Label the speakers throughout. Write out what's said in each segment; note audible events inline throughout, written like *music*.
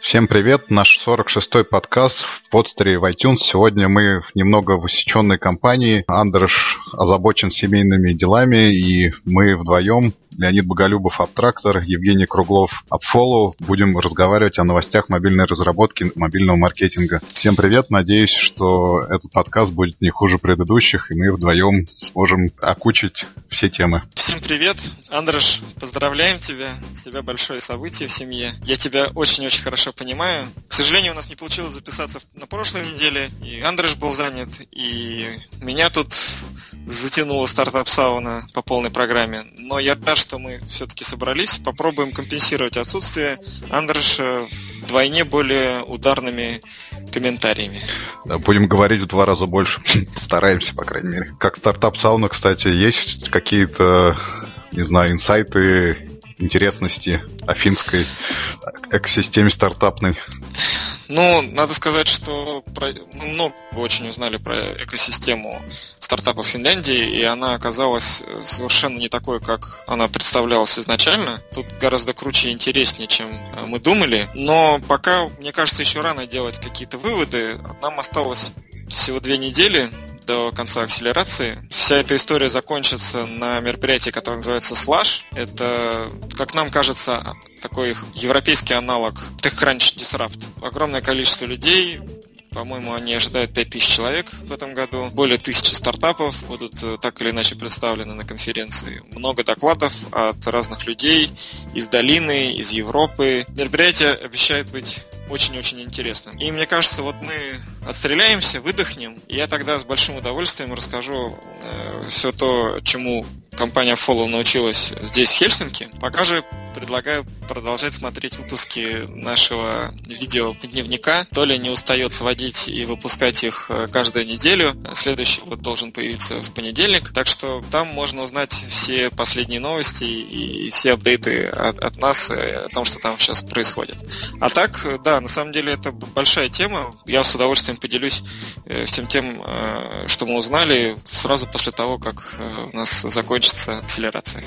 Speaker 1: Всем привет, наш 46-й подкаст в подстере в iTunes. Сегодня мы в немного высеченной компании. Андрош озабочен семейными делами, и мы вдвоем Леонид Боголюбов, Абтрактор, Евгений Круглов, Апфоллоу. Будем разговаривать о новостях мобильной разработки, мобильного маркетинга. Всем привет, надеюсь, что этот подкаст будет не хуже предыдущих, и мы вдвоем сможем окучить все темы.
Speaker 2: Всем привет, Андрош, поздравляем тебя, у тебя большое событие в семье. Я тебя очень-очень хорошо понимаю. К сожалению, у нас не получилось записаться на прошлой неделе, и Андрош был занят, и меня тут затянула стартап сауна по полной программе. Но я рад, что мы все-таки собрались. Попробуем компенсировать отсутствие Андреша вдвойне более ударными комментариями.
Speaker 1: Да, будем говорить в два раза больше. *laughs* Стараемся, по крайней мере. Как стартап сауна, кстати, есть какие-то, не знаю, инсайты, интересности о финской экосистеме стартапной?
Speaker 2: Ну, надо сказать, что про... мы много очень узнали про экосистему стартапов Финляндии, и она оказалась совершенно не такой, как она представлялась изначально. Тут гораздо круче и интереснее, чем э, мы думали. Но пока, мне кажется, еще рано делать какие-то выводы. Нам осталось всего две недели до конца акселерации. Вся эта история закончится на мероприятии, которое называется Slash. Это, как нам кажется, такой европейский аналог TechCrunch Disrupt. Огромное количество людей, по-моему, они ожидают 5000 человек в этом году. Более тысячи стартапов будут э, так или иначе представлены на конференции. Много докладов от разных людей из долины, из Европы. Мероприятие обещает быть очень-очень интересным. И мне кажется, вот мы отстреляемся, выдохнем, и я тогда с большим удовольствием расскажу э, все то, чему компания Follow научилась здесь, в Хельсинки. Пока же предлагаю продолжать смотреть выпуски нашего видео-дневника. Толя не устает сводить и выпускать их э, каждую неделю. Следующий вот должен появиться в понедельник. Так что там можно узнать все последние новости и все апдейты от, от нас э, о том, что там сейчас происходит. А так, да, на самом деле это большая тема. Я с удовольствием поделюсь э, всем тем, что мы узнали сразу после того, как у нас закончится акселерация.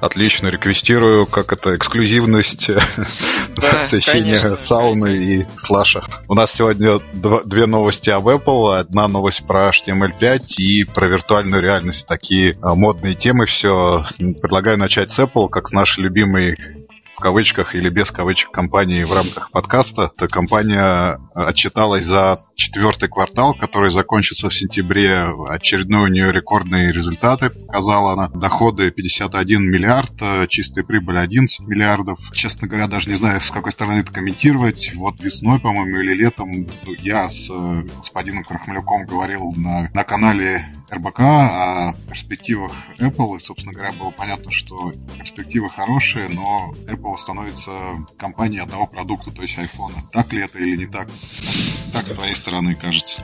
Speaker 1: Отлично, реквестирую, как это эксклюзивность *laughs* да, посещения сауны и слаша. У нас сегодня две новости об Apple, одна новость про HTML5 и про виртуальную реальность. Такие модные темы все. Предлагаю начать с Apple, как с нашей любимой в кавычках или без кавычек компании в рамках подкаста, то компания отчиталась за четвертый квартал, который закончится в сентябре. Очередной у нее рекордные результаты показала она. Доходы 51 миллиард, чистая прибыль 11 миллиардов. Честно говоря, даже не знаю, с какой стороны это комментировать. Вот весной, по-моему, или летом ну, я с э, господином Крахмалюком говорил на, на канале РБК о перспективах Apple. И, собственно говоря, было понятно, что перспективы хорошие, но Apple становится компанией одного продукта, то есть iPhone. Так ли это или не так? Так с твоей стороны кажется.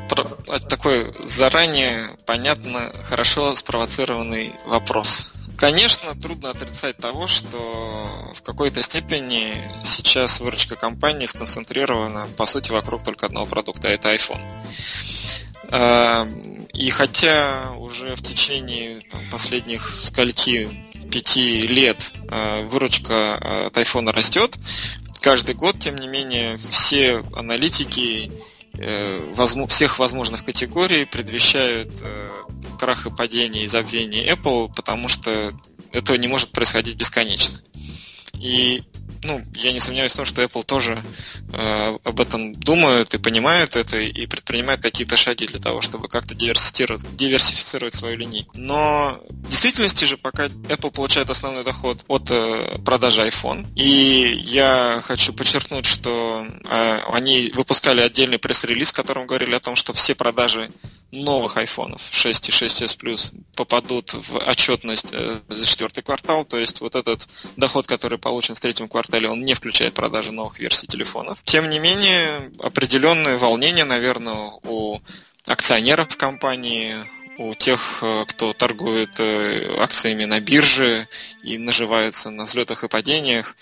Speaker 2: Такой заранее понятно, хорошо спровоцированный вопрос. Конечно, трудно отрицать того, что в какой-то степени сейчас выручка компании сконцентрирована, по сути, вокруг только одного продукта, а это iPhone. Эм, и хотя уже в течение там, последних скольки пяти лет э, выручка от iPhone растет, каждый год, тем не менее, все аналитики всех возможных категорий предвещают э, крах и падение и забвение Apple, потому что этого не может происходить бесконечно. И ну, я не сомневаюсь в том, что Apple тоже э, об этом думают и понимают это, и предпринимают какие-то шаги для того, чтобы как-то диверсифицировать, диверсифицировать свою линейку. Но в действительности же пока Apple получает основной доход от э, продажи iPhone, и я хочу подчеркнуть, что э, они выпускали отдельный пресс-релиз, в котором говорили о том, что все продажи новых айфонов. 6 и 6s Plus попадут в отчетность э, за четвертый квартал, то есть вот этот доход, который получен в третьем квартале, он не включает продажи новых версий телефонов. Тем не менее, определенные волнения, наверное, у акционеров компании, у тех, э, кто торгует э, акциями на бирже и наживается на взлетах и падениях,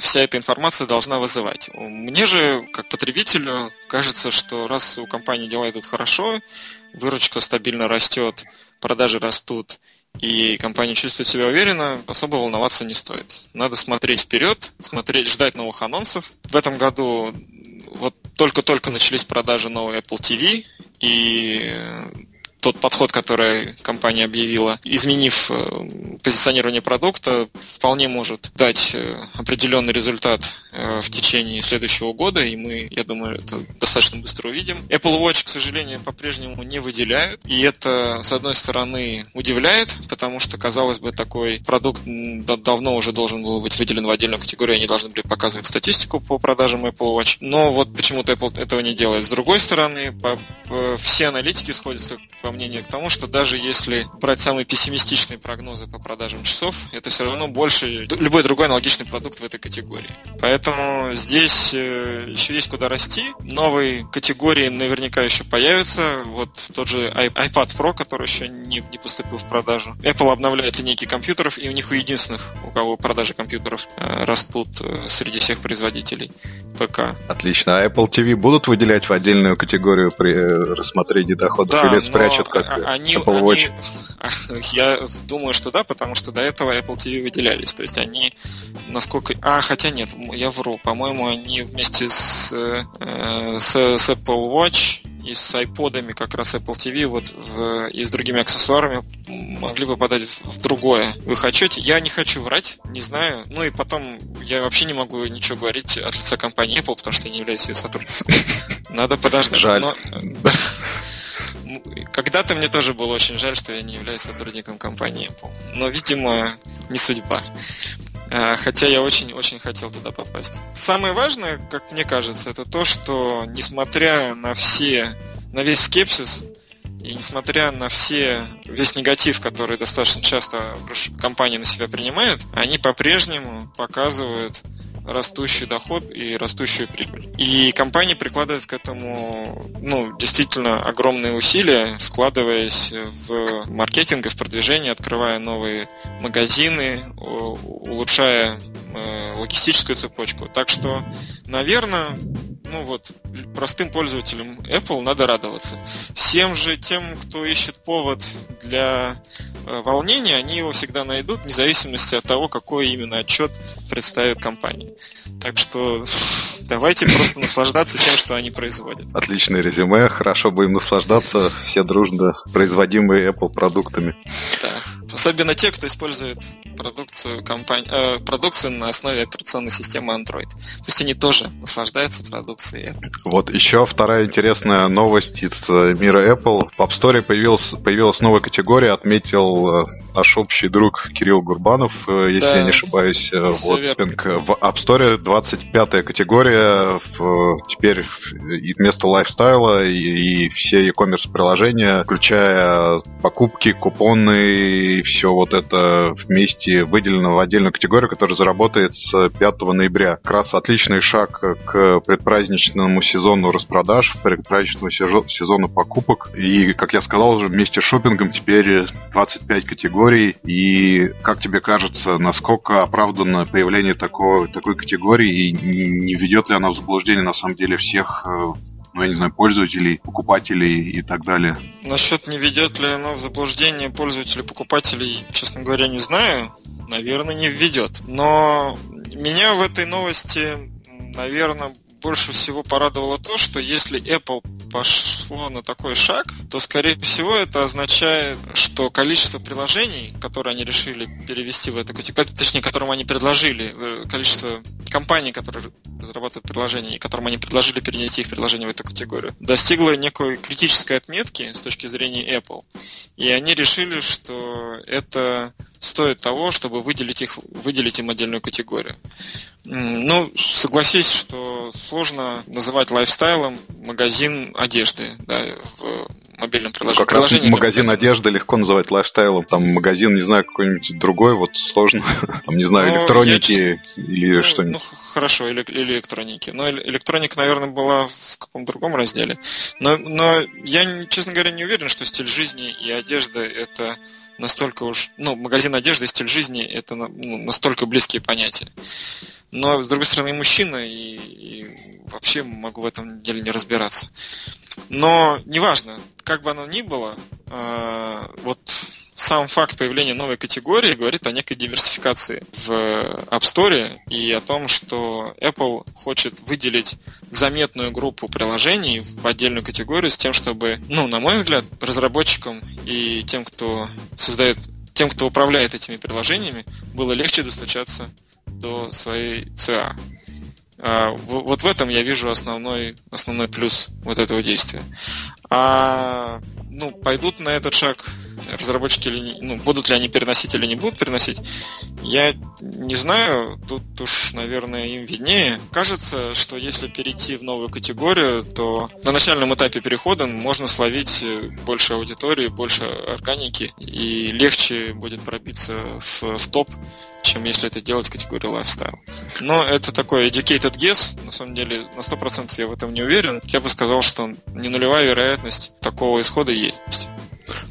Speaker 2: вся эта информация должна вызывать. Мне же, как потребителю, кажется, что раз у компании дела идут хорошо, выручка стабильно растет, продажи растут, и компания чувствует себя уверенно, особо волноваться не стоит. Надо смотреть вперед, смотреть, ждать новых анонсов. В этом году вот только-только начались продажи новой Apple TV, и тот подход, который компания объявила, изменив э, позиционирование продукта, вполне может дать э, определенный результат э, в течение следующего года, и мы, я думаю, это достаточно быстро увидим. Apple Watch, к сожалению, по-прежнему не выделяют, и это, с одной стороны, удивляет, потому что, казалось бы, такой продукт давно уже должен был быть выделен в отдельную категорию, они должны были показывать статистику по продажам Apple Watch, но вот почему-то Apple этого не делает. С другой стороны, все аналитики сходятся по по мнению, к тому, что даже если брать самые пессимистичные прогнозы по продажам часов, это все равно больше любой другой аналогичный продукт в этой категории. Поэтому здесь э, еще есть куда расти. Новые категории наверняка еще появятся. Вот тот же iPad Pro, который еще не, не поступил в продажу. Apple обновляет линейки компьютеров, и у них у единственных, у кого продажи компьютеров э, растут э, среди всех производителей ПК.
Speaker 1: Отлично. А Apple TV будут выделять в отдельную категорию при рассмотрении доходов
Speaker 2: да,
Speaker 1: или спрячут насчет как
Speaker 2: а, они, Apple Watch? Они, *laughs* я думаю, что да, потому что до этого Apple TV выделялись. То есть они, насколько... А, хотя нет, я вру. По-моему, они вместе с, э, с, с Apple Watch и с iPodами как раз Apple TV вот в, и с другими аксессуарами могли бы подать в другое в их отчете. Я не хочу врать, не знаю. Ну и потом я вообще не могу ничего говорить от лица компании Apple, потому что я не являюсь ее сотрудником. *laughs* Надо подождать.
Speaker 1: Жаль.
Speaker 2: Но, когда-то мне тоже было очень жаль, что я не являюсь сотрудником компании Apple. Но, видимо, не судьба. А, хотя я очень-очень хотел туда попасть. Самое важное, как мне кажется, это то, что несмотря на все, на весь скепсис, и несмотря на все, весь негатив, который достаточно часто компании на себя принимают, они по-прежнему показывают растущий доход и растущую прибыль. И компания прикладывает к этому ну, действительно огромные усилия, вкладываясь в маркетинг и в продвижение, открывая новые магазины, улучшая э, логистическую цепочку. Так что, наверное, ну вот, простым пользователям Apple надо радоваться. Всем же тем, кто ищет повод для Э, волнения, они его всегда найдут, вне зависимости от того, какой именно отчет представит компания. Так что *laughs* давайте просто наслаждаться тем, что они производят.
Speaker 1: Отличное резюме, хорошо будем наслаждаться все дружно производимые Apple продуктами.
Speaker 2: Да. Особенно те, кто использует продукцию, компании, э, продукцию на основе операционной системы Android. Пусть они тоже наслаждаются продукцией.
Speaker 1: Вот еще вторая интересная новость из э, мира Apple. В App Store появилась, появилась новая категория, отметил э, наш общий друг Кирилл Гурбанов, э, если да, я не ошибаюсь. Вот, в App Store 25 категория, в, теперь вместо лайфстайла и, и все e-commerce приложения, включая покупки, купоны все вот это вместе выделено в отдельную категорию, которая заработает с 5 ноября. Как раз отличный шаг к предпраздничному сезону распродаж, предпраздничному сезону покупок. И, как я сказал уже, вместе с шопингом теперь 25 категорий. И, как тебе кажется, насколько оправдано появление такой, такой категории и не ведет ли она в заблуждение на самом деле всех э, ну, я не знаю, пользователей, покупателей и так далее.
Speaker 2: Насчет не ведет ли оно в заблуждение пользователей, покупателей, честно говоря, не знаю. Наверное, не введет. Но меня в этой новости, наверное, больше всего порадовало то, что если Apple пошло на такой шаг, то, скорее всего, это означает, что количество приложений, которые они решили перевести в эту категорию, точнее, которым они предложили, э, количество компаний, которые разрабатывают приложения, и которым они предложили перенести их приложение в эту категорию, достигло некой критической отметки с точки зрения Apple. И они решили, что это стоит того, чтобы выделить их, выделить им отдельную категорию. Ну, согласись, что сложно называть лайфстайлом магазин одежды да, в мобильном приложении. Ну,
Speaker 1: как раз магазин магазин. одежды легко называть лайфстайлом. Там магазин, не знаю, какой-нибудь другой, вот сложно. *laughs* Там, не знаю, ну, электроники я, или ну, что-нибудь. Ну,
Speaker 2: хорошо, или, или электроники. Но электроника, наверное, была в каком-то другом разделе. Но, но я, честно говоря, не уверен, что стиль жизни и одежда это настолько уж, ну, магазин одежды и стиль жизни это ну, настолько близкие понятия. Но, с другой стороны, и мужчина, и, и вообще могу в этом деле не разбираться. Но неважно, как бы оно ни было, э, вот сам факт появления новой категории говорит о некой диверсификации в App Store и о том, что Apple хочет выделить заметную группу приложений в отдельную категорию с тем, чтобы, ну, на мой взгляд, разработчикам и тем, кто создает, тем, кто управляет этими приложениями, было легче достучаться до своей CA. А, вот в этом я вижу основной, основной плюс вот этого действия. А ну, пойдут на этот шаг разработчики или не, ну, будут ли они переносить или не будут переносить, я не знаю, тут уж, наверное, им виднее. Кажется, что если перейти в новую категорию, то на начальном этапе перехода можно словить больше аудитории, больше органики, и легче будет пробиться в, в топ, чем если это делать в категории lifestyle. Но это такой educated guess, на самом деле на 100% я в этом не уверен. Я бы сказал, что не нулевая вероятность такого исхода есть.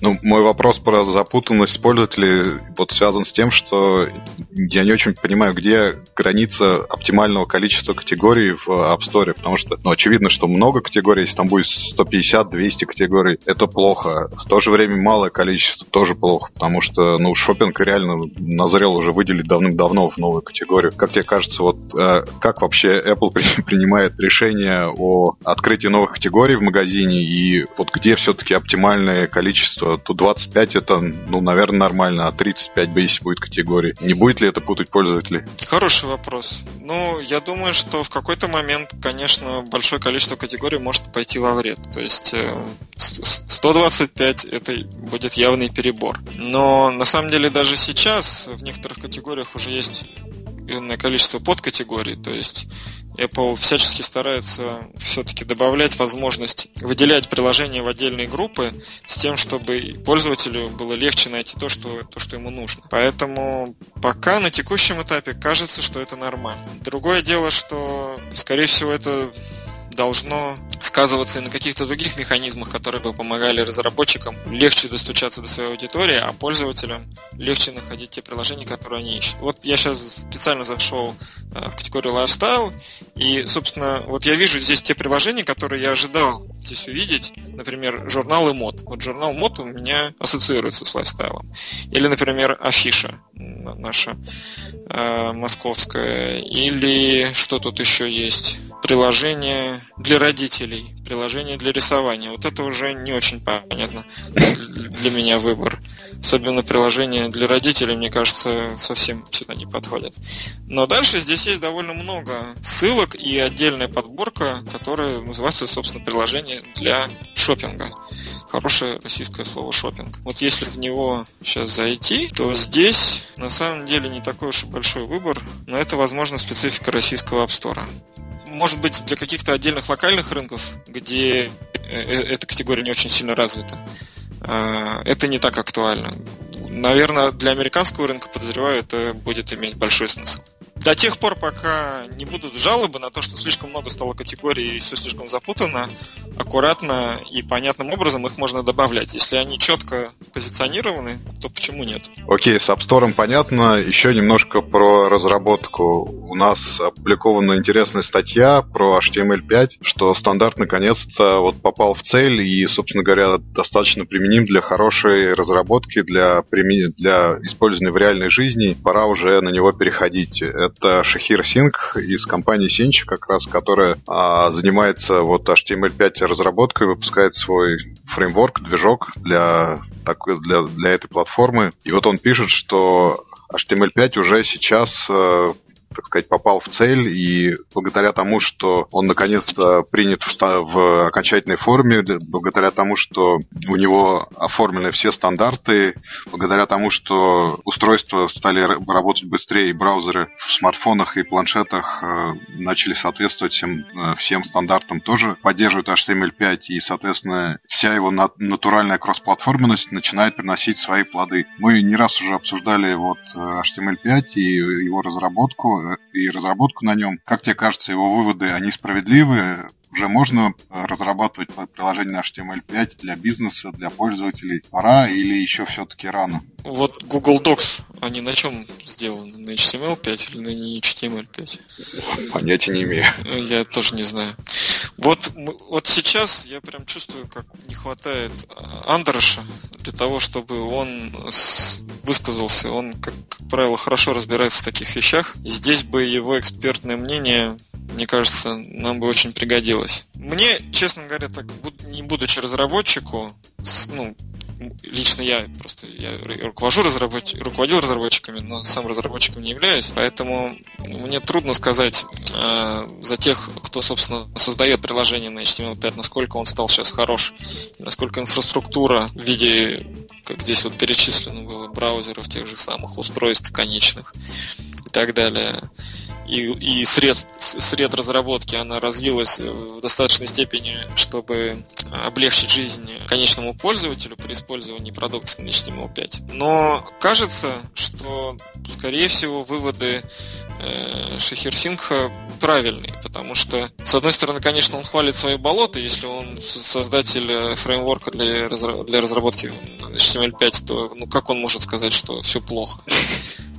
Speaker 1: Ну, мой вопрос про запутанность пользователей вот связан с тем, что я не очень понимаю, где граница оптимального количества категорий в App Store, потому что, ну, очевидно, что много категорий, если там будет 150-200 категорий, это плохо. В то же время малое количество тоже плохо, потому что, ну, шопинг реально назрел уже выделить давным-давно в новую категорию. Как тебе кажется, вот э, как вообще Apple *laughs* при, принимает решение о открытии новых категорий в магазине и вот где все-таки оптимальное количество то 25 это, ну, наверное, нормально, а 35 бы если будет категории. Не будет ли это путать пользователей?
Speaker 2: Хороший вопрос. Ну, я думаю, что в какой-то момент, конечно, большое количество категорий может пойти во вред. То есть 125 э, это будет явный перебор. Но на самом деле даже сейчас в некоторых категориях уже есть энное количество подкатегорий, то есть Apple всячески старается все-таки добавлять возможность выделять приложения в отдельные группы с тем, чтобы пользователю было легче найти то, что, то, что ему нужно. Поэтому пока на текущем этапе кажется, что это нормально. Другое дело, что, скорее всего, это должно сказываться и на каких-то других механизмах, которые бы помогали разработчикам легче достучаться до своей аудитории, а пользователям легче находить те приложения, которые они ищут. Вот я сейчас специально зашел э, в категорию Lifestyle, и, собственно, вот я вижу здесь те приложения, которые я ожидал здесь увидеть, например, журналы мод. Вот журнал мод у меня ассоциируется с лайфстайлом. Или, например, афиша наша э, московская. Или что тут еще есть? Приложение для родителей, приложение для рисования. Вот это уже не очень понятно для меня выбор. Особенно приложение для родителей, мне кажется, совсем сюда не подходит. Но дальше здесь есть довольно много ссылок и отдельная подборка, которая называется, собственно, приложение для шопинга. Хорошее российское слово шопинг. Вот если в него сейчас зайти, то здесь на самом деле не такой уж и большой выбор, но это, возможно, специфика российского App Store может быть, для каких-то отдельных локальных рынков, где э, э, эта категория не очень сильно развита, а, это не так актуально. Наверное, для американского рынка, подозреваю, это будет иметь большой смысл. До тех пор, пока не будут жалобы на то, что слишком много стало категорий и все слишком запутано, аккуратно и понятным образом их можно добавлять. Если они четко позиционированы, то почему нет?
Speaker 1: Окей, с App Store понятно. Еще немножко про разработку. У нас опубликована интересная статья про HTML5, что стандарт наконец-то вот попал в цель и, собственно говоря, достаточно применим для хорошей разработки, для, для использования в реальной жизни. Пора уже на него переходить это Шахир Синг из компании Синч, как раз, которая а, занимается вот HTML5 разработкой, выпускает свой фреймворк, движок для, так, для, для этой платформы. И вот он пишет, что HTML5 уже сейчас э, так сказать, попал в цель, и благодаря тому, что он наконец-то принят в, в окончательной форме, благодаря тому, что у него оформлены все стандарты, благодаря тому, что устройства стали работать быстрее, и браузеры в смартфонах и планшетах э, начали соответствовать всем, э, всем стандартам, тоже поддерживают HTML5, и, соответственно, вся его натуральная кроссплатформенность начинает приносить свои плоды. Мы не раз уже обсуждали вот э, HTML5 и его разработку, и разработку на нем. Как тебе кажется, его выводы, они справедливы? Уже можно разрабатывать приложение на HTML5 для бизнеса, для пользователей? Пора или еще все-таки рано?
Speaker 2: Вот Google Docs, они на чем сделаны? На HTML5 или на не HTML5?
Speaker 1: Понятия не имею.
Speaker 2: Я тоже не знаю. Вот, вот сейчас я прям чувствую, как не хватает а, Андерша для того, чтобы он высказался. Он, как, правило, хорошо разбирается в таких вещах. И здесь бы его экспертное мнение мне кажется, нам бы очень пригодилось. Мне, честно говоря, так не будучи разработчику, ну, лично я просто я руковожу разработч... руководил разработчиками, но сам разработчиком не являюсь, поэтому мне трудно сказать э, за тех, кто, собственно, создает приложение на HTML5, насколько он стал сейчас хорош, насколько инфраструктура в виде, как здесь вот перечислено было, браузеров, тех же самых устройств конечных и так далее, и, и сред, сред разработки она развилась в достаточной степени, чтобы облегчить жизнь конечному пользователю при использовании продуктов на HTML5. Но кажется, что, скорее всего, выводы э, Шахир Сингха правильные, потому что, с одной стороны, конечно, он хвалит свои болота, если он создатель фреймворка для, для разработки HTML5, то ну, как он может сказать, что все плохо?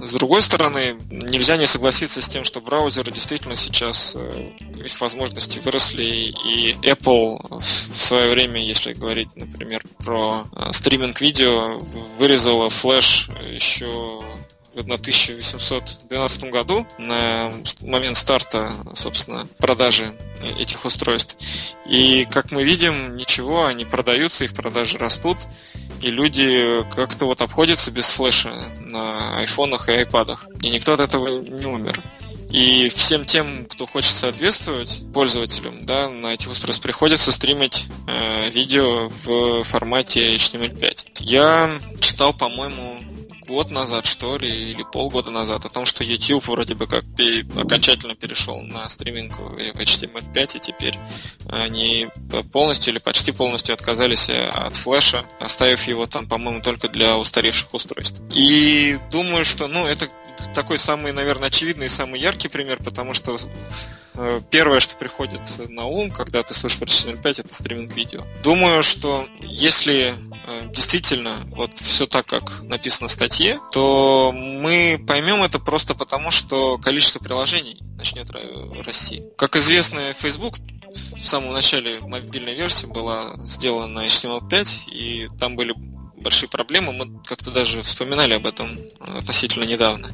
Speaker 2: С другой стороны, нельзя не согласиться с тем, что браузеры действительно сейчас, э, их возможности выросли, и Apple в свое время, если говорить, например, про э, стриминг видео, вырезала флеш еще в 1812 году, на момент старта, собственно, продажи этих устройств. И, как мы видим, ничего, они продаются, их продажи растут и люди как-то вот обходятся без флеша на айфонах и айпадах. И никто от этого не умер. И всем тем, кто хочет соответствовать пользователям, да, на этих устройствах приходится стримить э, видео в формате HTML5. Я читал, по-моему, год назад, что ли, или полгода назад, о том, что YouTube вроде бы как окончательно перешел на стриминг в HTML5, и теперь они полностью или почти полностью отказались от флеша, оставив его там, по-моему, только для устаревших устройств. И думаю, что, ну, это такой самый, наверное, очевидный и самый яркий пример, потому что э, первое, что приходит на ум, когда ты слышишь про HTML5, это стриминг видео. Думаю, что если э, действительно вот все так, как написано в статье, то мы поймем это просто потому, что количество приложений начнет расти. Как известно, Facebook в самом начале мобильной версии была сделана на HTML5, и там были большие проблемы. Мы как-то даже вспоминали об этом относительно недавно.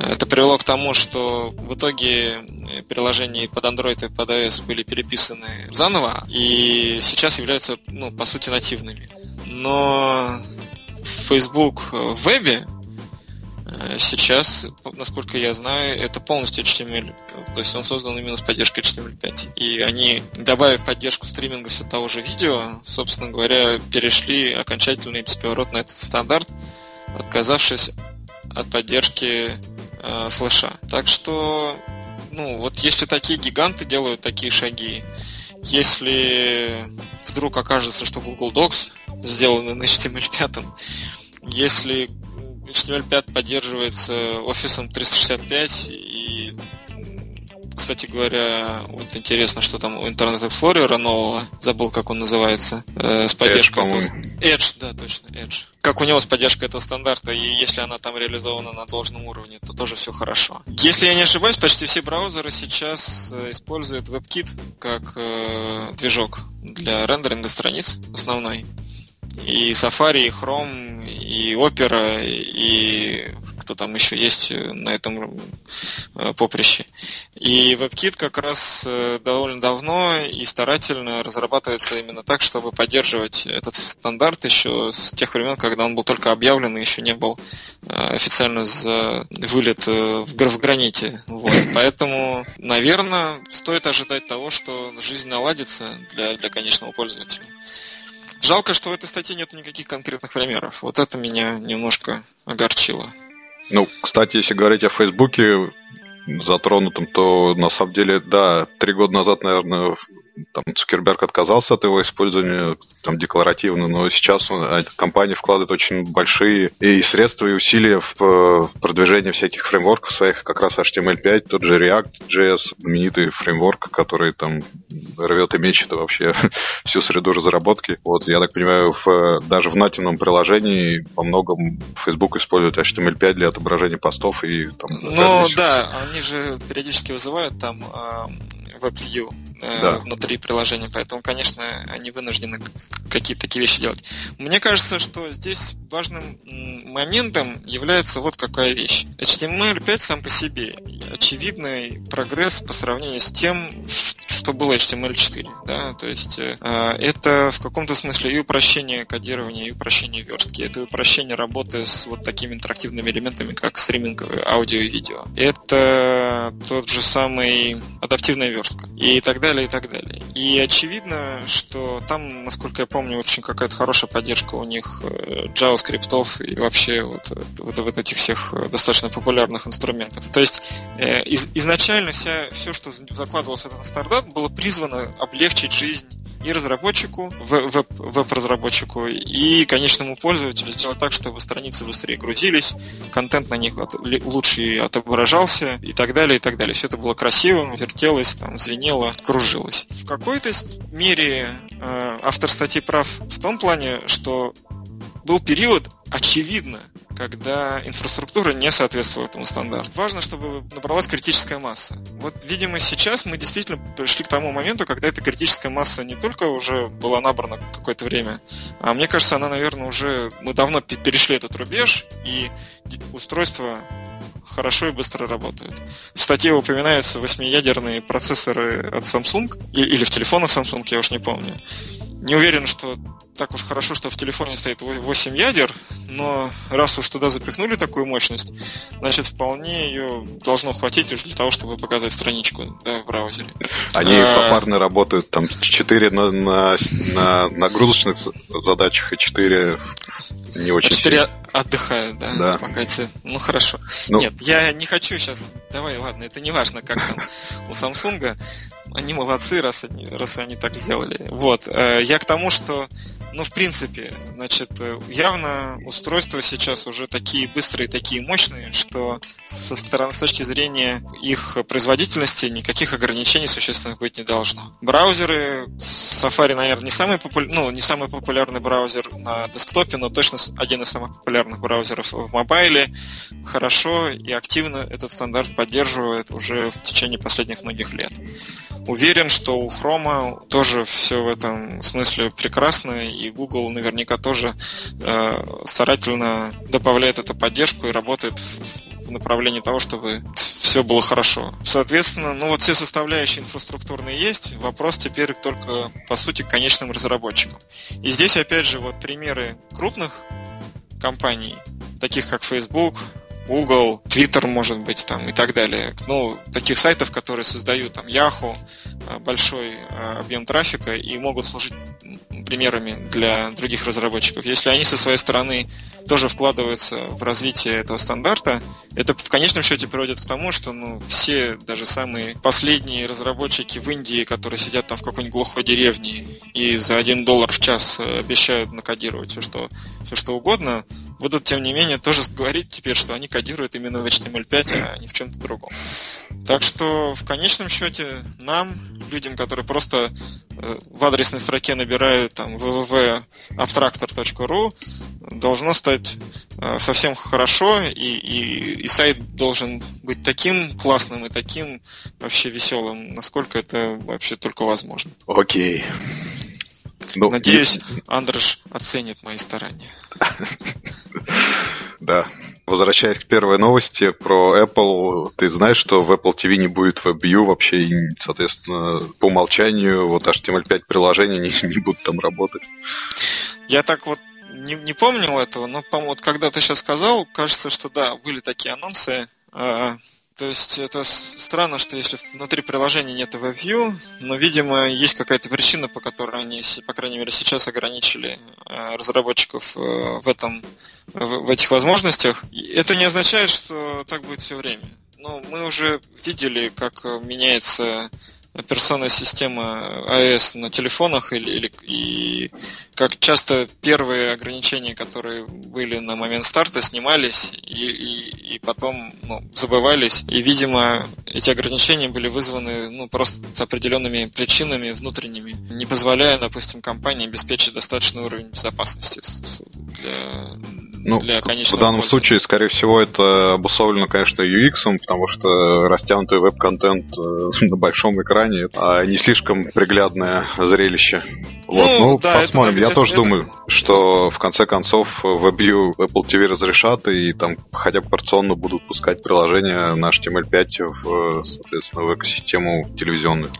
Speaker 2: Это привело к тому, что в итоге приложения под Android и под iOS были переписаны заново и сейчас являются, ну, по сути, нативными. Но Facebook в вебе сейчас, насколько я знаю, это полностью HTML. То есть он создан именно с поддержкой HTML5. И они, добавив поддержку стриминга все того же видео, собственно говоря, перешли окончательно и бесповоротно этот стандарт, отказавшись от поддержки э, флеша. Так что, ну, вот если такие гиганты делают такие шаги, если вдруг окажется, что Google Docs сделаны на HTML5, если HTML5 поддерживается офисом 365 и кстати говоря, вот интересно, что там у Internet Explorer нового, забыл, как он называется, э, с поддержкой Edge, этого... Edge, да, точно, Edge. Как у него с поддержкой этого стандарта, и если она там реализована на должном уровне, то тоже все хорошо. Если я не ошибаюсь, почти все браузеры сейчас э, используют WebKit как э, движок для рендеринга страниц основной и Safari, и Chrome, и Opera, и кто там еще есть на этом э, поприще. И WebKit как раз э, довольно давно и старательно разрабатывается именно так, чтобы поддерживать этот стандарт еще с тех времен, когда он был только объявлен и еще не был э, официально за вылет в граните. Вот. Поэтому, наверное, стоит ожидать того, что жизнь наладится для, для конечного пользователя. Жалко, что в этой статье нет никаких конкретных примеров. Вот это меня немножко огорчило.
Speaker 1: Ну, кстати, если говорить о Фейсбуке затронутом, то на самом деле, да, три года назад, наверное, там Цукерберг отказался от его использования там декларативно, но сейчас он, а, компания вкладывает очень большие и средства, и усилия в э, продвижение всяких фреймворков своих, как раз HTML5, тот же React.js, знаменитый фреймворк, который там рвет и мечет вообще *laughs* всю среду разработки. Вот, я так понимаю, в, даже в нативном приложении во многом Facebook использует HTML5 для отображения постов и там...
Speaker 2: Ну да, они же периодически вызывают там WebView э, да. внутри приложения, поэтому, конечно, они вынуждены какие-то такие вещи делать. Мне кажется, что здесь важным моментом является вот какая вещь. HTML5 сам по себе очевидный прогресс по сравнению с тем, что было HTML4. Да? То есть э, это в каком-то смысле и упрощение кодирования, и упрощение верстки. Это упрощение работы с вот такими интерактивными элементами, как стриминг аудио и видео. Это тот же самый адаптивная верстка. И так далее, и так далее. И очевидно, что там, насколько я помню, очень какая-то хорошая поддержка у них э, JavaScript и вообще вот, вот, вот этих всех достаточно популярных инструментов. То есть э, из, изначально вся, все, что закладывалось в этот стартап, было призвано облегчить жизнь и разработчику, веб-разработчику, и конечному пользователю сделать так, чтобы страницы быстрее грузились, контент на них лучше отображался и так далее, и так далее. Все это было красиво, вертелось, там, звенело, кружилось. В какой-то мере э, автор статьи прав в том плане, что был период, очевидно, когда инфраструктура не соответствовала этому стандарту. Важно, чтобы набралась критическая масса. Вот, видимо, сейчас мы действительно пришли к тому моменту, когда эта критическая масса не только уже была набрана какое-то время, а мне кажется, она, наверное, уже... Мы давно перешли этот рубеж, и устройство хорошо и быстро работают. В статье упоминаются восьмиядерные процессоры от Samsung, или в телефонах Samsung, я уж не помню. Не уверен, что так уж хорошо, что в телефоне стоит 8 ядер, но раз уж туда запихнули такую мощность, значит, вполне ее должно хватить уже для того, чтобы показать страничку да, в браузере.
Speaker 1: Они а... попарно работают, там 4 на, на, на нагрузочных задачах и 4 не очень
Speaker 2: 4 сильно. отдыхают, да, да. Помогайте. Ну, хорошо. Ну... Нет, я не хочу сейчас... Давай, ладно, это не важно, как там у Samsung они молодцы, раз они, раз они так сделали. Вот. Э, я к тому, что ну, в принципе, значит, э, явно устройства сейчас уже такие быстрые, такие мощные, что со стороны, с точки зрения их производительности никаких ограничений существенных быть не должно. Браузеры, Safari, наверное, не самый, попу... ну, не самый популярный браузер на десктопе, но точно один из самых популярных браузеров в мобайле. Хорошо и активно этот стандарт поддерживает уже в течение последних многих лет. Уверен, что у Chrome тоже все в этом смысле прекрасно, и Google наверняка тоже э, старательно добавляет эту поддержку и работает в, в направлении того, чтобы все было хорошо. Соответственно, ну вот все составляющие инфраструктурные есть. Вопрос теперь только, по сути, к конечным разработчикам. И здесь, опять же, вот примеры крупных компаний, таких как Facebook, Google, Twitter, может быть, там и так далее. Ну, таких сайтов, которые создают там Yahoo, э, большой э, объем трафика и могут служить примерами для других разработчиков. Если они со своей стороны тоже вкладываются в развитие этого стандарта, это в конечном счете приводит к тому, что ну, все, даже самые последние разработчики в Индии, которые сидят там в какой-нибудь глухой деревне и за один доллар в час э, обещают накодировать все, что, все, что угодно, будут, тем не менее, тоже говорить теперь, что они кодируют именно в HTML5, а не в чем-то другом. Так что в конечном счете нам, людям, которые просто в адресной строке набирают там www.abstractor.ru, должно стать э, совсем хорошо, и, и, и сайт должен быть таким классным и таким вообще веселым, насколько это вообще только возможно.
Speaker 1: Окей.
Speaker 2: Ну, Надеюсь, Андрош оценит мои старания. *laughs*
Speaker 1: Да. Возвращаясь к первой новости про Apple, ты знаешь, что в Apple TV не будет WebView вообще, и, соответственно, по умолчанию вот HTML5 приложения *laughs* не, не будут там работать.
Speaker 2: Я так вот не, не помнил этого, но вот когда ты сейчас сказал, кажется, что да, были такие анонсы. А, то есть это странно, что если внутри приложения нет WebView, но, видимо, есть какая-то причина, по которой они, по крайней мере, сейчас ограничили э, разработчиков э, в этом, в этих возможностях. Это не означает, что так будет все время. Но мы уже видели, как меняется операционная система iOS на телефонах или, или и как часто первые ограничения, которые были на момент старта, снимались и, и, и потом ну, забывались. И, видимо, эти ограничения были вызваны ну, просто определенными причинами внутренними, не позволяя, допустим, компании обеспечить достаточный уровень безопасности для,
Speaker 1: ну, для конечного В данном случае, скорее всего, это обусловлено, конечно, UX, потому что растянутый веб-контент э, *laughs* на большом экране а не слишком приглядное зрелище. Вот, ну, ну да, посмотрим. Это, Я это, тоже это, думаю, это... что в конце концов WebView Apple TV разрешат и там хотя бы порционно будут пускать приложения на HTML5 в, соответственно, в экосистему телевизионную.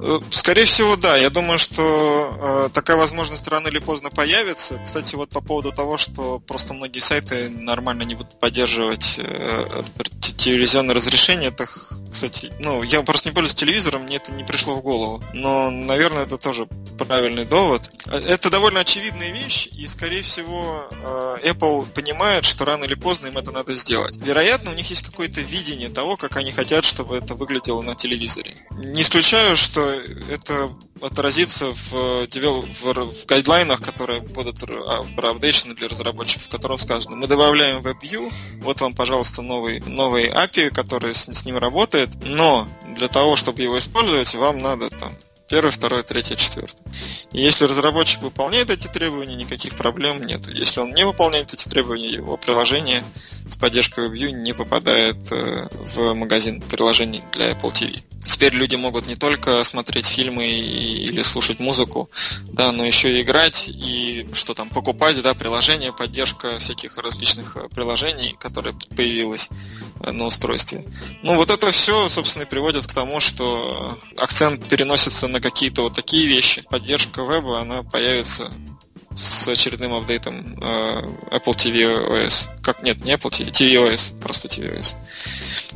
Speaker 2: Э, скорее всего, да. Я думаю, что э, такая возможность рано или поздно появится. Кстати, вот по поводу того, что просто многие сайты нормально не будут поддерживать э, телевизионное разрешение, это, кстати, ну, я просто не пользуюсь телевизором, мне это не пришло в голову. Но, наверное, это тоже правильный довод. Это довольно очевидная вещь, и, скорее всего, э, Apple понимает, что рано или поздно им это надо сделать. Вероятно, у них есть какое-то видение того, как они хотят, чтобы это выглядело на телевизоре. Не исключаю, что это отразится в, в, в гайдлайнах, которые будут проапдейшены для разработчиков, в котором сказано, мы добавляем WebView, вот вам, пожалуйста, новый, новый API, который с, с ним работает, но для того, чтобы его использовать, вам надо там Первый, второй, третий, четвертый. И если разработчик выполняет эти требования, никаких проблем нет. Если он не выполняет эти требования, его приложение с поддержкой WebView не попадает э, в магазин приложений для Apple TV. Теперь люди могут не только смотреть фильмы или слушать музыку, да, но еще и играть и что там покупать, да, приложения, поддержка всяких различных э, приложений, которые появилась э, на устройстве. Ну вот это все, собственно, и приводит к тому, что акцент переносится на какие-то вот такие вещи. Поддержка веба, она появится с очередным апдейтом э, Apple TV OS. Как нет, не Apple TV, tvOS, просто tvOS.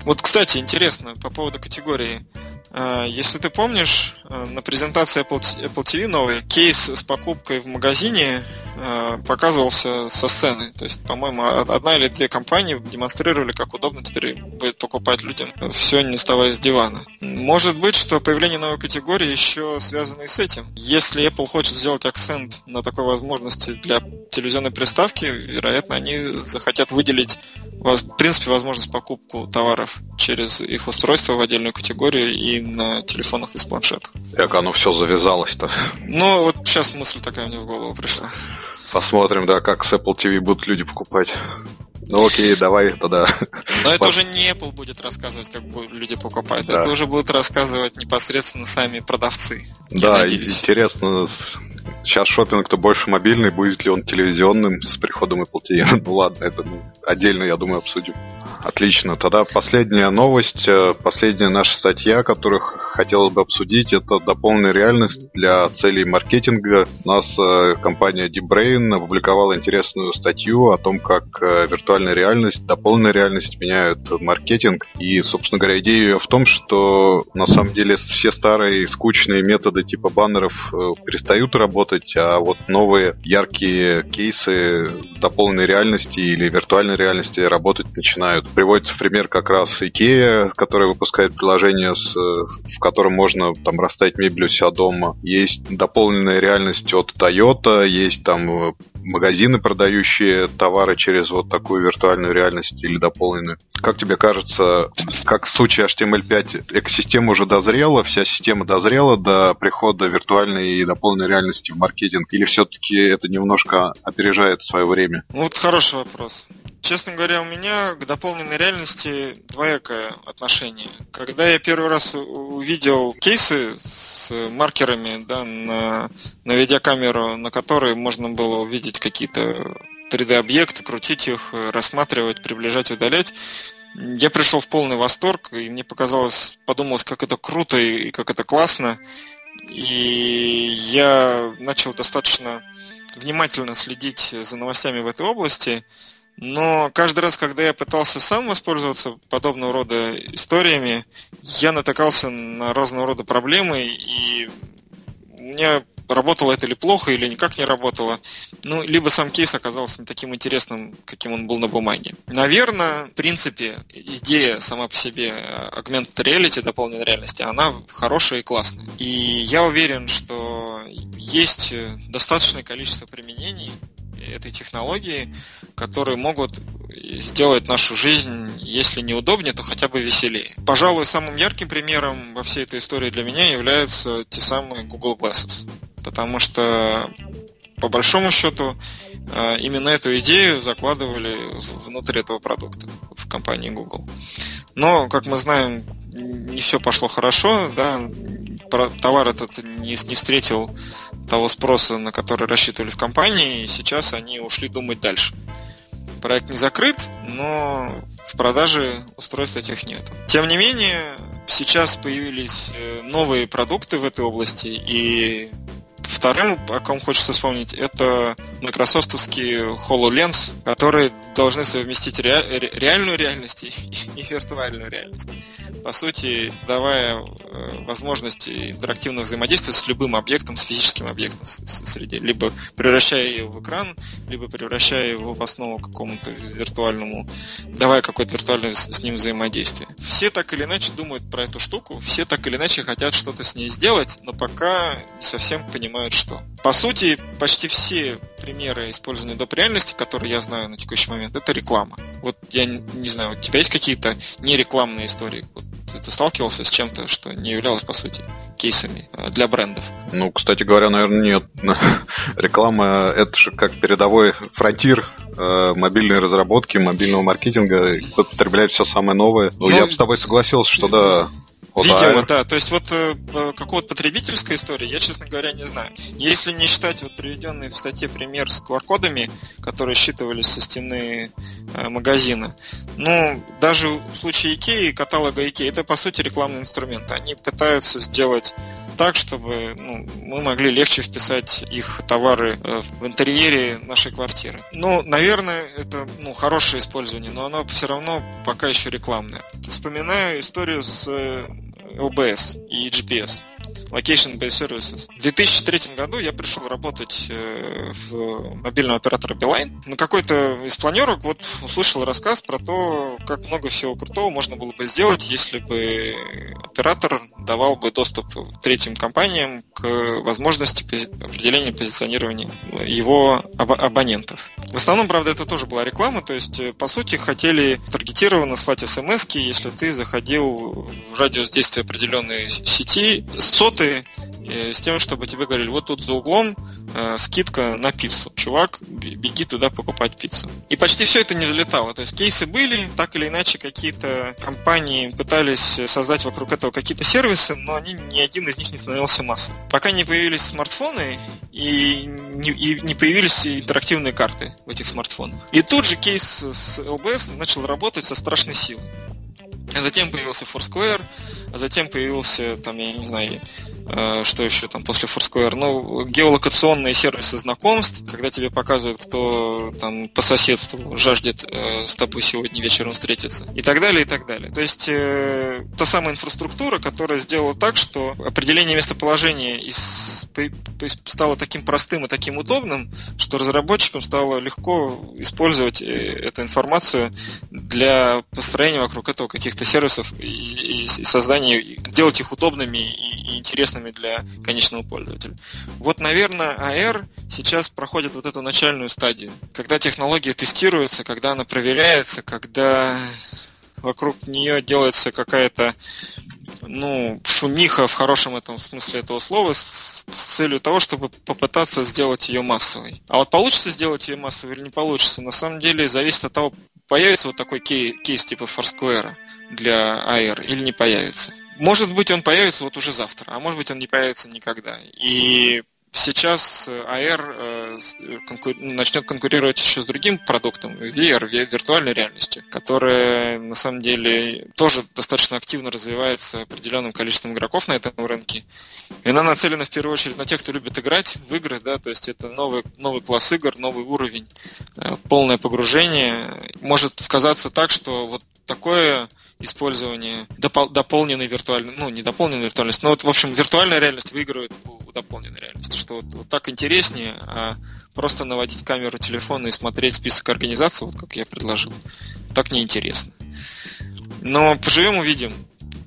Speaker 2: Вот, кстати, интересно по поводу категории. Э, если ты помнишь, э, на презентации Apple, Apple TV новый кейс с покупкой в магазине э, показывался со сцены. То есть, по-моему, одна или две компании демонстрировали, как удобно теперь будет покупать людям все, не вставая с дивана. Может быть, что появление новой категории еще связано и с этим. Если Apple хочет сделать акцент на такой возможности для телевизионной приставки, вероятно, они захотят выделить в принципе возможность покупку товаров через их устройство в отдельную категорию и на телефонах из планшетов.
Speaker 1: Как оно все завязалось-то?
Speaker 2: Ну, вот сейчас мысль такая мне в голову пришла.
Speaker 1: Посмотрим, да, как с Apple TV будут люди покупать. Ну окей, давай тогда.
Speaker 2: Но это уже не Apple будет рассказывать, как люди покупают. Да. Это уже будут рассказывать непосредственно сами продавцы.
Speaker 1: Да, интересно, сейчас шопинг-то больше мобильный, будет ли он телевизионным с приходом Apple TV? *laughs* Ну ладно, это ну, отдельно, я думаю, обсудим. Отлично. Тогда последняя новость, э, последняя наша статья, которую хотелось бы обсудить, это дополненная реальность для целей маркетинга. У нас э, компания DeepBrain опубликовала интересную статью о том, как э, виртуальная реальность, дополненная реальность меняют маркетинг. И, собственно говоря, идея в том, что на самом деле все старые скучные методы типа баннеров перестают работать, а вот новые яркие кейсы дополненной реальности или виртуальной реальности работать начинают приводится в пример как раз IKEA, которая выпускает приложение, с, в котором можно там расставить мебель у себя дома. Есть дополненная реальность от Toyota, есть там э, магазины, продающие товары через вот такую виртуальную реальность или дополненную. Как тебе кажется, как в случае HTML5 экосистема уже дозрела, вся система дозрела до прихода виртуальной и дополненной реальности в маркетинг, или все-таки это немножко опережает свое время?
Speaker 2: Вот хороший вопрос. Честно говоря, у меня к дополненной реальности двоякое отношение. Когда я первый раз увидел кейсы с маркерами да, на, на видеокамеру, на которой можно было увидеть какие-то 3D-объекты, крутить их, рассматривать, приближать, удалять, я пришел в полный восторг, и мне показалось, подумалось, как это круто и как это классно. И я начал достаточно внимательно следить за новостями в этой области. Но каждый раз, когда я пытался сам воспользоваться подобного рода историями, я натыкался на разного рода проблемы, и меня работало это или плохо, или никак не работало. Ну, либо сам кейс оказался не таким интересным, каким он был на бумаге. Наверное, в принципе, идея сама по себе augmented reality, дополненной реальности, она хорошая и классная. И я уверен, что есть достаточное количество применений этой технологии, которые могут сделать нашу жизнь, если не удобнее, то хотя бы веселее. Пожалуй, самым ярким примером во всей этой истории для меня являются те самые Google Glasses. Потому что, по большому счету, э, именно эту идею закладывали внутрь этого продукта в компании Google. Но, как мы знаем, не все пошло хорошо, да, товар этот не, не встретил того спроса, на который рассчитывали в компании, и сейчас они ушли думать дальше. Проект не закрыт, но в продаже устройств этих нет. Тем не менее, сейчас появились э, новые продукты в этой области, и Вторым, о ком хочется вспомнить, это майкрософтовские HoloLens, которые должны совместить ре- реальную реальность и, *laughs* и виртуальную реальность. По сути, давая э, возможность интерактивного взаимодействия с любым объектом, с физическим объектом в среде, либо превращая его в экран, либо превращая его в основу какому-то виртуальному, давая какое-то виртуальное с ним взаимодействие. Все так или иначе думают про эту штуку, все так или иначе хотят что-то с ней сделать, но пока не совсем понимают, что. По сути, почти все примеры использования доп. реальности, которые я знаю на текущий момент, это реклама. Вот я не знаю, у тебя есть какие-то нерекламные истории? Вот ты сталкивался с чем-то, что не являлось, по сути, кейсами э, для брендов?
Speaker 1: Ну, кстати говоря, наверное, нет. *laughs* Реклама — это же как передовой фронтир э, мобильной разработки, мобильного маркетинга. Кто-то потребляет все самое новое. Ну, ну я бы с тобой согласился, что да,
Speaker 2: Видимо, да. То есть вот э, какого-то потребительской истории я, честно говоря, не знаю. Если не считать вот приведенный в статье пример с QR-кодами, которые считывались со стены э, магазина, ну, даже в случае IKEA, каталога IKEA, это, по сути, рекламный инструмент. Они пытаются сделать так, чтобы ну, мы могли легче вписать их товары э, в интерьере нашей квартиры. Ну, наверное, это ну, хорошее использование, но оно все равно пока еще рекламное. Вспоминаю историю с LBS э, и GPS. Location Based Services. В 2003 году я пришел работать э, в мобильного оператора Beeline. На какой-то из планерок вот услышал рассказ про то, как много всего крутого можно было бы сделать, если бы оператор давал бы доступ третьим компаниям к возможности определения позиционирования его абонентов. В основном, правда, это тоже была реклама, то есть, э, по сути, хотели таргетированно слать смс если ты заходил в радиус действия определенной сети, соты э, с тем, чтобы тебе говорили, вот тут за углом э, скидка на пиццу. Чувак, беги туда покупать пиццу. И почти все это не взлетало. То есть кейсы были, так или иначе какие-то компании пытались создать вокруг этого какие-то сервисы, но они, ни один из них не становился массой. Пока не появились смартфоны и не, и не появились интерактивные карты в этих смартфонах. И тут же кейс с LBS начал работать со страшной силой. Затем появился Foursquare, а затем появился, там, я не знаю, э, что еще там после Foursquare, ну, геолокационные сервисы знакомств, когда тебе показывают, кто там по соседству жаждет э, с тобой сегодня вечером встретиться, и так далее, и так далее. То есть э, та самая инфраструктура, которая сделала так, что определение местоположения из, стало таким простым и таким удобным, что разработчикам стало легко использовать э, эту информацию для построения вокруг этого каких-то сервисов и, и, и создания они делать их удобными и, и интересными для конечного пользователя. Вот, наверное, AR сейчас проходит вот эту начальную стадию, когда технология тестируется, когда она проверяется, когда вокруг нее делается какая-то ну, шумиха в хорошем этом смысле этого слова с, целью того, чтобы попытаться сделать ее массовой. А вот получится сделать ее массовой или не получится, на самом деле зависит от того, появится вот такой кей, кейс типа Foursquare для AR или не появится. Может быть, он появится вот уже завтра, а может быть, он не появится никогда. И сейчас AR э, конкур... начнет конкурировать еще с другим продуктом, VR, виртуальной реальностью, которая на самом деле тоже достаточно активно развивается определенным количеством игроков на этом рынке. И она нацелена в первую очередь на тех, кто любит играть в игры, да, то есть это новый, новый класс игр, новый уровень, э, полное погружение. Может сказаться так, что вот такое использование допол- дополненной виртуальной, ну, не дополненной виртуальности, но вот, в общем, виртуальная реальность выигрывает у, у дополненной реальности, что вот, вот так интереснее, а просто наводить камеру телефона и смотреть список организаций, вот как я предложил, так неинтересно. Но поживем увидим.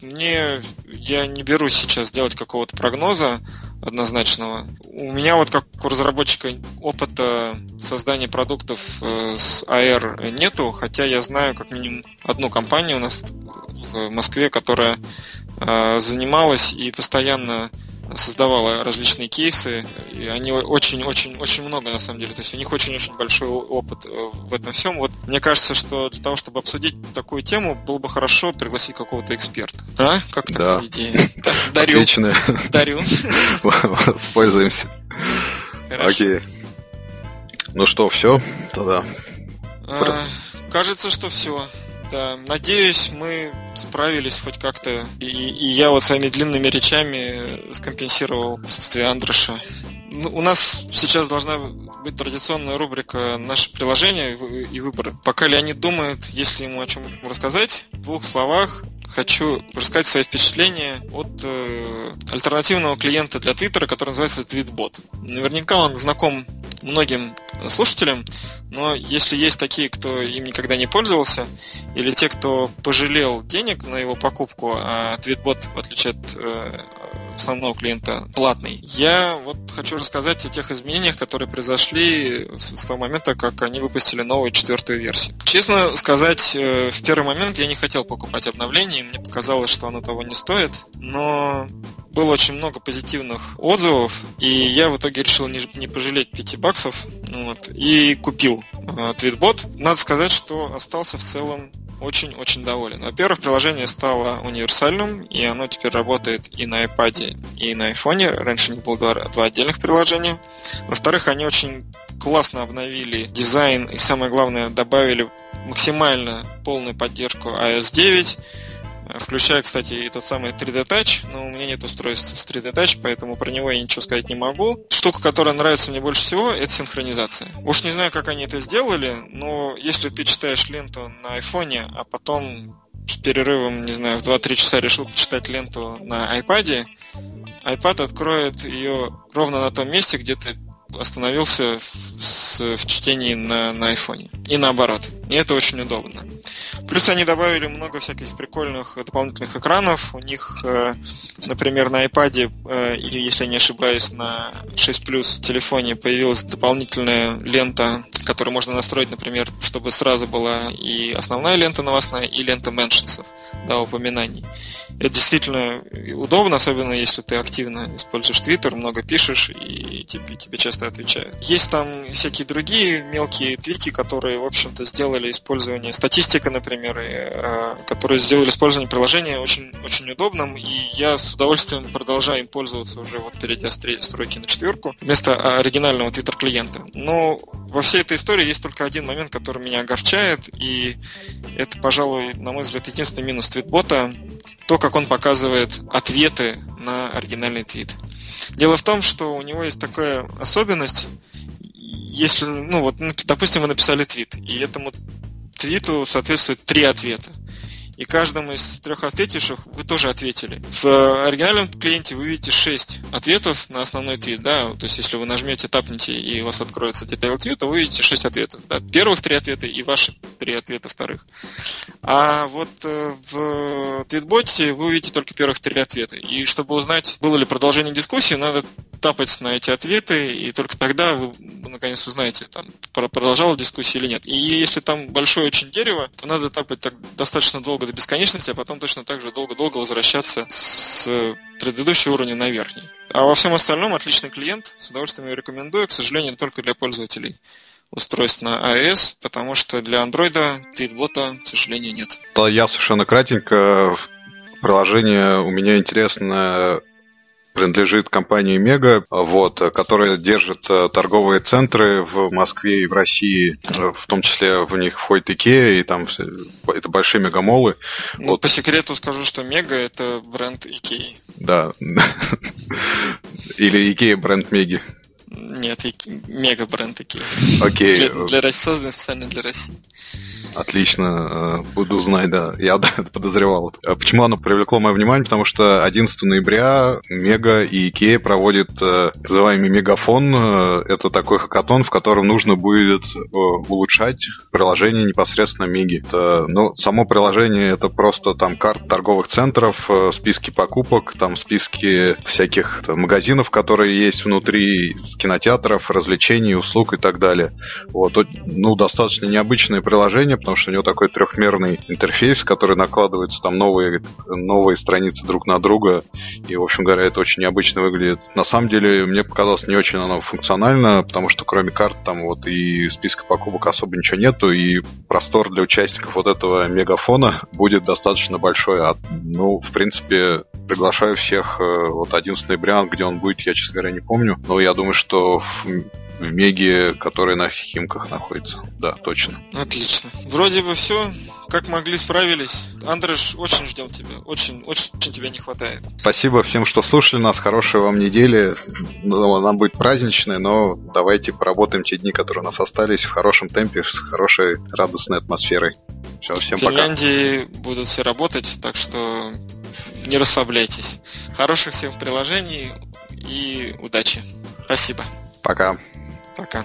Speaker 2: Мне я не берусь сейчас делать какого-то прогноза однозначного. У меня вот как у разработчика опыта создания продуктов э, с AR нету, хотя я знаю как минимум одну компанию у нас в Москве, которая э, занималась и постоянно создавала различные кейсы, и они очень-очень-очень много, на самом деле. То есть у них очень-очень большой опыт э, в этом всем. Вот мне кажется, что для того, чтобы обсудить такую тему, было бы хорошо пригласить какого-то эксперта. А? Как да. такая идея?
Speaker 1: Да, дарю. Отлично.
Speaker 2: Дарю.
Speaker 1: Воспользуемся. Окей. Ну что, все? Тогда.
Speaker 2: А, кажется, что все. Да, надеюсь, мы справились хоть как-то. И, и я вот своими длинными речами скомпенсировал отсутствие Андроша. Ну, у нас сейчас должна быть традиционная рубрика «Наше приложение и выбор». Пока Леонид думает, если ему о чем рассказать, в двух словах хочу рассказать свои впечатления от э, альтернативного клиента для Твиттера, который называется Tweetbot. Наверняка он знаком многим слушателям, но если есть такие, кто им никогда не пользовался, или те, кто пожалел денег на его покупку, а Tweetbot, в отличие от э, основного клиента, платный, я вот хочу рассказать о тех изменениях, которые произошли с того момента, как они выпустили новую четвертую версию. Честно сказать, э, в первый момент я не хотел покупать обновление, мне показалось, что оно того не стоит, но было очень много позитивных отзывов, и я в итоге решил не, не пожалеть 5 баксов вот, и купил э, Твитбот. Надо сказать, что остался в целом очень-очень доволен. Во-первых, приложение стало универсальным, и оно теперь работает и на iPad, и на iPhone. Раньше не было два, два отдельных приложения. Во-вторых, они очень классно обновили дизайн и, самое главное, добавили максимально полную поддержку iOS 9 включая, кстати, и тот самый 3D Touch, но у меня нет устройства с 3D Touch, поэтому про него я ничего сказать не могу. Штука, которая нравится мне больше всего, это синхронизация. Уж не знаю, как они это сделали, но если ты читаешь ленту на айфоне, а потом с перерывом, не знаю, в 2-3 часа решил почитать ленту на iPad, iPad откроет ее ровно на том месте, где ты остановился в, в чтении на, на iPhone. И наоборот. И это очень удобно. Плюс они добавили много всяких прикольных дополнительных экранов. У них, э, например, на iPad, э, или, если не ошибаюсь, на 6 Plus телефоне появилась дополнительная лента, которую можно настроить, например, чтобы сразу была и основная лента новостная, и лента меншинсов, да, упоминаний. Это действительно удобно, особенно если ты активно используешь Twitter, много пишешь, и тебе, тебе часто отвечают. Есть там всякие другие мелкие твики, которые, в общем-то, сделали использование статистика, например, и, э, которые сделали использование приложения очень, очень удобным, и я с удовольствием продолжаю им пользоваться уже вот перейдя с стройки на четверку вместо оригинального Twitter клиента. Но во всей этой истории есть только один момент, который меня огорчает, и это, пожалуй, на мой взгляд, единственный минус твитбота, то, как он показывает ответы на оригинальный твит. Дело в том, что у него есть такая особенность, если, ну вот, допустим, вы написали твит, и этому твиту соответствует три ответа и каждому из трех ответивших вы тоже ответили. В оригинальном клиенте вы видите 6 ответов на основной твит, да, то есть если вы нажмете, тапните и у вас откроется Detail Tweet, то вы видите 6 ответов, да, первых три ответа и ваши три ответа вторых. А вот э, в твитботе вы увидите только первых три ответа. И чтобы узнать, было ли продолжение дискуссии, надо тапать на эти ответы, и только тогда вы наконец узнаете, там, продолжала дискуссия или нет. И если там большое очень дерево, то надо тапать так достаточно долго до бесконечности, а потом точно так же долго-долго возвращаться с предыдущего уровня на верхний. А во всем остальном отличный клиент, с удовольствием его рекомендую, к сожалению, только для пользователей устройств на iOS, потому что для Android твитбота, к сожалению, нет.
Speaker 1: Да, я совершенно кратенько. Приложение у меня интересное принадлежит компании Мега, вот, которая держит э, торговые центры в Москве и в России, в том числе в них входит Икея, и там это большие мегамолы.
Speaker 2: Ну, вот. по секрету скажу, что Мега это бренд Икеи.
Speaker 1: Да. Или Икея бренд Меги.
Speaker 2: Нет, мега бренд Икея.
Speaker 1: Окей.
Speaker 2: Для, для России, создан специально для России.
Speaker 1: Отлично, э, буду знать, да. Я да, *laughs* подозревал. А почему оно привлекло мое внимание? Потому что 11 ноября Мега и Икея проводят э, называемый Мегафон. Э, это такой хакатон, в котором нужно будет улучшать приложение непосредственно Меги. Это, ну, само приложение это просто там карт торговых центров, списки покупок, там списки всяких там, магазинов, которые есть внутри, кинотеатров, развлечений, услуг и так далее. Вот, ну, достаточно необычное приложение, потому что у него такой трехмерный интерфейс, который накладывается там новые, новые страницы друг на друга. И, в общем говоря, это очень необычно выглядит. На самом деле, мне показалось не очень оно функционально, потому что кроме карт там вот и списка покупок особо ничего нету, и простор для участников вот этого мегафона будет достаточно большой. А, ну, в принципе, приглашаю всех э, вот 11 ноября, где он будет, я, честно говоря, не помню. Но я думаю, что в, в Меге, который на Химках находится. Да, точно.
Speaker 2: Отлично. Вроде бы все. Как могли, справились. Андреш, очень ждем тебя. Очень, очень, очень тебя не хватает.
Speaker 1: Спасибо всем, что слушали нас. Хорошей вам недели. Ну, она будет праздничная, но давайте поработаем те дни, которые у нас остались в хорошем темпе, с хорошей радостной атмосферой. Все, всем
Speaker 2: пока. В Финляндии будут все работать, так что не расслабляйтесь. Хороших всем приложений и удачи. Спасибо.
Speaker 1: Пока.
Speaker 2: Пока.